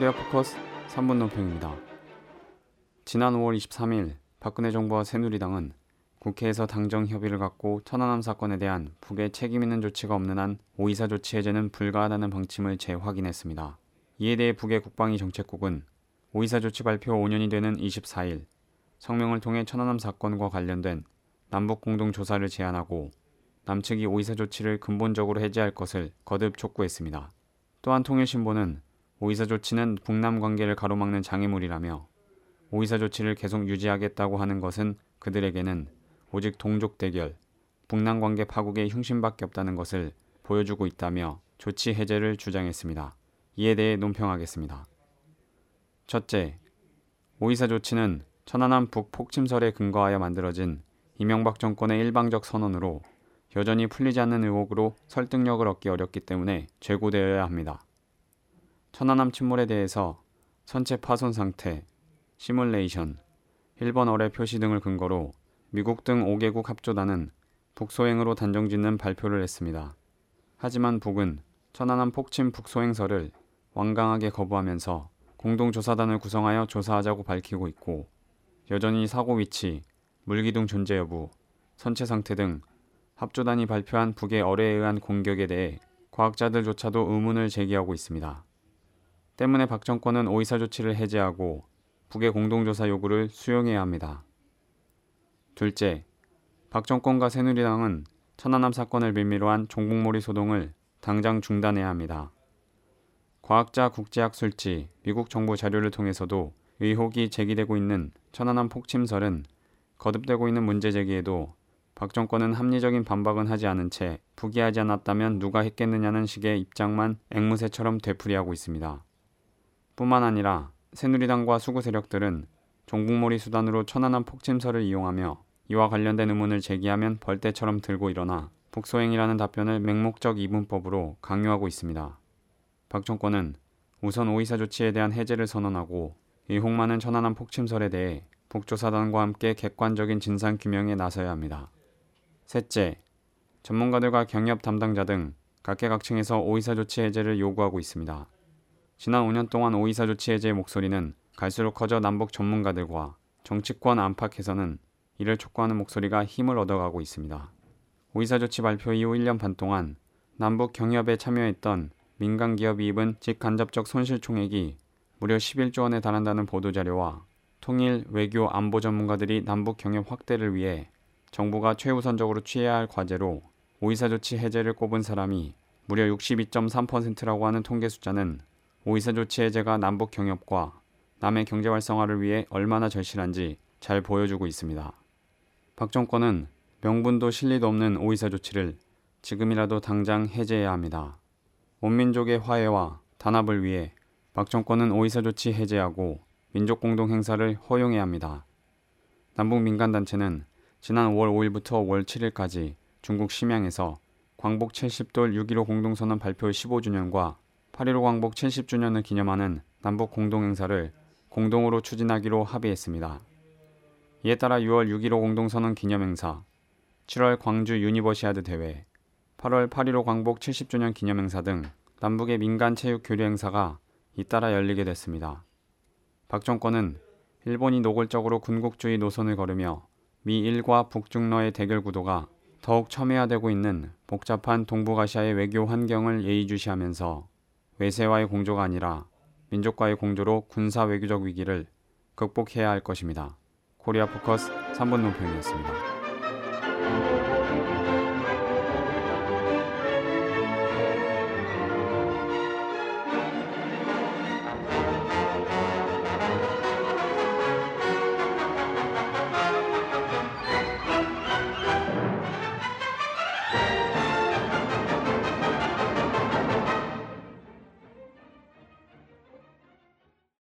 코리아 포커스 3분 논평입니다. 지난 5월 23일 박근혜 정부와 새누리당은 국회에서 당정 협의를 갖고 천안함 사건에 대한 북의 책임 있는 조치가 없는 한 오이사 조치 해제는 불가하다는 방침을 재확인했습니다. 이에 대해 북의 국방위 정책국은 오이사 조치 발표 5년이 되는 24일 성명을 통해 천안함 사건과 관련된 남북 공동 조사를 제안하고 남측이 오이사 조치를 근본적으로 해제할 것을 거듭 촉구했습니다. 또한 통일신보는 오이사 조치는 북남 관계를 가로막는 장애물이라며 오이사 조치를 계속 유지하겠다고 하는 것은 그들에게는 오직 동족 대결, 북남 관계 파국의 흉심밖에 없다는 것을 보여주고 있다며 조치 해제를 주장했습니다. 이에 대해 논평하겠습니다. 첫째, 오이사 조치는 천안함 북 폭침설에 근거하여 만들어진 이명박 정권의 일방적 선언으로 여전히 풀리지 않는 의혹으로 설득력을 얻기 어렵기 때문에 재고되어야 합니다. 천안함 침몰에 대해서 선체 파손 상태, 시뮬레이션, 일본 어뢰 표시 등을 근거로 미국 등 5개국 합조단은 북소행으로 단정짓는 발표를 했습니다. 하지만 북은 천안함 폭침 북소행설을 완강하게 거부하면서 공동조사단을 구성하여 조사하자고 밝히고 있고 여전히 사고 위치, 물기둥 존재 여부, 선체 상태 등 합조단이 발표한 북의 어뢰에 의한 공격에 대해 과학자들조차도 의문을 제기하고 있습니다. 때문에 박 정권은 오이사 조치를 해제하고 북의 공동조사 요구를 수용해야 합니다. 둘째, 박 정권과 새누리당은 천안함 사건을 빌미로 한 종북몰이 소동을 당장 중단해야 합니다. 과학자 국제학술지 미국 정부 자료를 통해서도 의혹이 제기되고 있는 천안함 폭침설은 거듭되고 있는 문제 제기에도 박 정권은 합리적인 반박은 하지 않은 채 북이 하지 않았다면 누가 했겠느냐는 식의 입장만 앵무새처럼 되풀이하고 있습니다. 뿐만 아니라 새누리당과 수구 세력들은 종북몰이 수단으로 천안함 폭침설을 이용하며 이와 관련된 의문을 제기하면 벌떼처럼 들고 일어나 북소행이라는 답변을 맹목적 이분법으로 강요하고 있습니다. 박 정권은 우선 오이사 조치에 대한 해제를 선언하고 의혹 많은 천안함 폭침설에 대해 북조사단과 함께 객관적인 진상 규명에 나서야 합니다. 셋째, 전문가들과 경협 담당자 등 각계각층에서 오이사 조치 해제를 요구하고 있습니다. 지난 5년 동안 오이사 조치 해제의 목소리는 갈수록 커져 남북 전문가들과 정치권 안팎에서는 이를 촉구하는 목소리가 힘을 얻어가고 있습니다. 오이사 조치 발표 이후 1년 반 동안 남북 경협에 참여했던 민간 기업 이 입은 직간접적 손실 총액이 무려 11조 원에 달한다는 보도 자료와 통일, 외교, 안보 전문가들이 남북 경협 확대를 위해 정부가 최우선적으로 취해야 할 과제로 오이사 조치 해제를 꼽은 사람이 무려 62.3%라고 하는 통계 숫자는 오이사 조치 해제가 남북 경협과 남의 경제 활성화를 위해 얼마나 절실한지 잘 보여주고 있습니다. 박 정권은 명분도 실리도 없는 오이사 조치를 지금이라도 당장 해제해야 합니다. 온 민족의 화해와 단합을 위해 박 정권은 오이사 조치 해제하고 민족 공동 행사를 허용해야 합니다. 남북 민간 단체는 지난 5월 5일부터 5월 7일까지 중국 심양에서 광복 70돌 6.15 공동선언 발표 15주년과 8.15 광복 70주년을 기념하는 남북 공동행사를 공동으로 추진하기로 합의했습니다. 이에 따라 6월 6.15 공동선언 기념행사, 7월 광주 유니버시아드 대회, 8월 8.15 광복 70주년 기념행사 등 남북의 민간 체육 교류 행사가 잇따라 열리게 됐습니다. 박 정권은 일본이 노골적으로 군국주의 노선을 걸으며 미일과 북중러의 대결 구도가 더욱 첨예화되고 있는 복잡한 동북아시아의 외교 환경을 예의주시하면서 외세와의 공조가 아니라 민족과의 공조로 군사 외교적 위기를 극복해야 할 것입니다. 코리아 포커스 3분 논평이었습니다.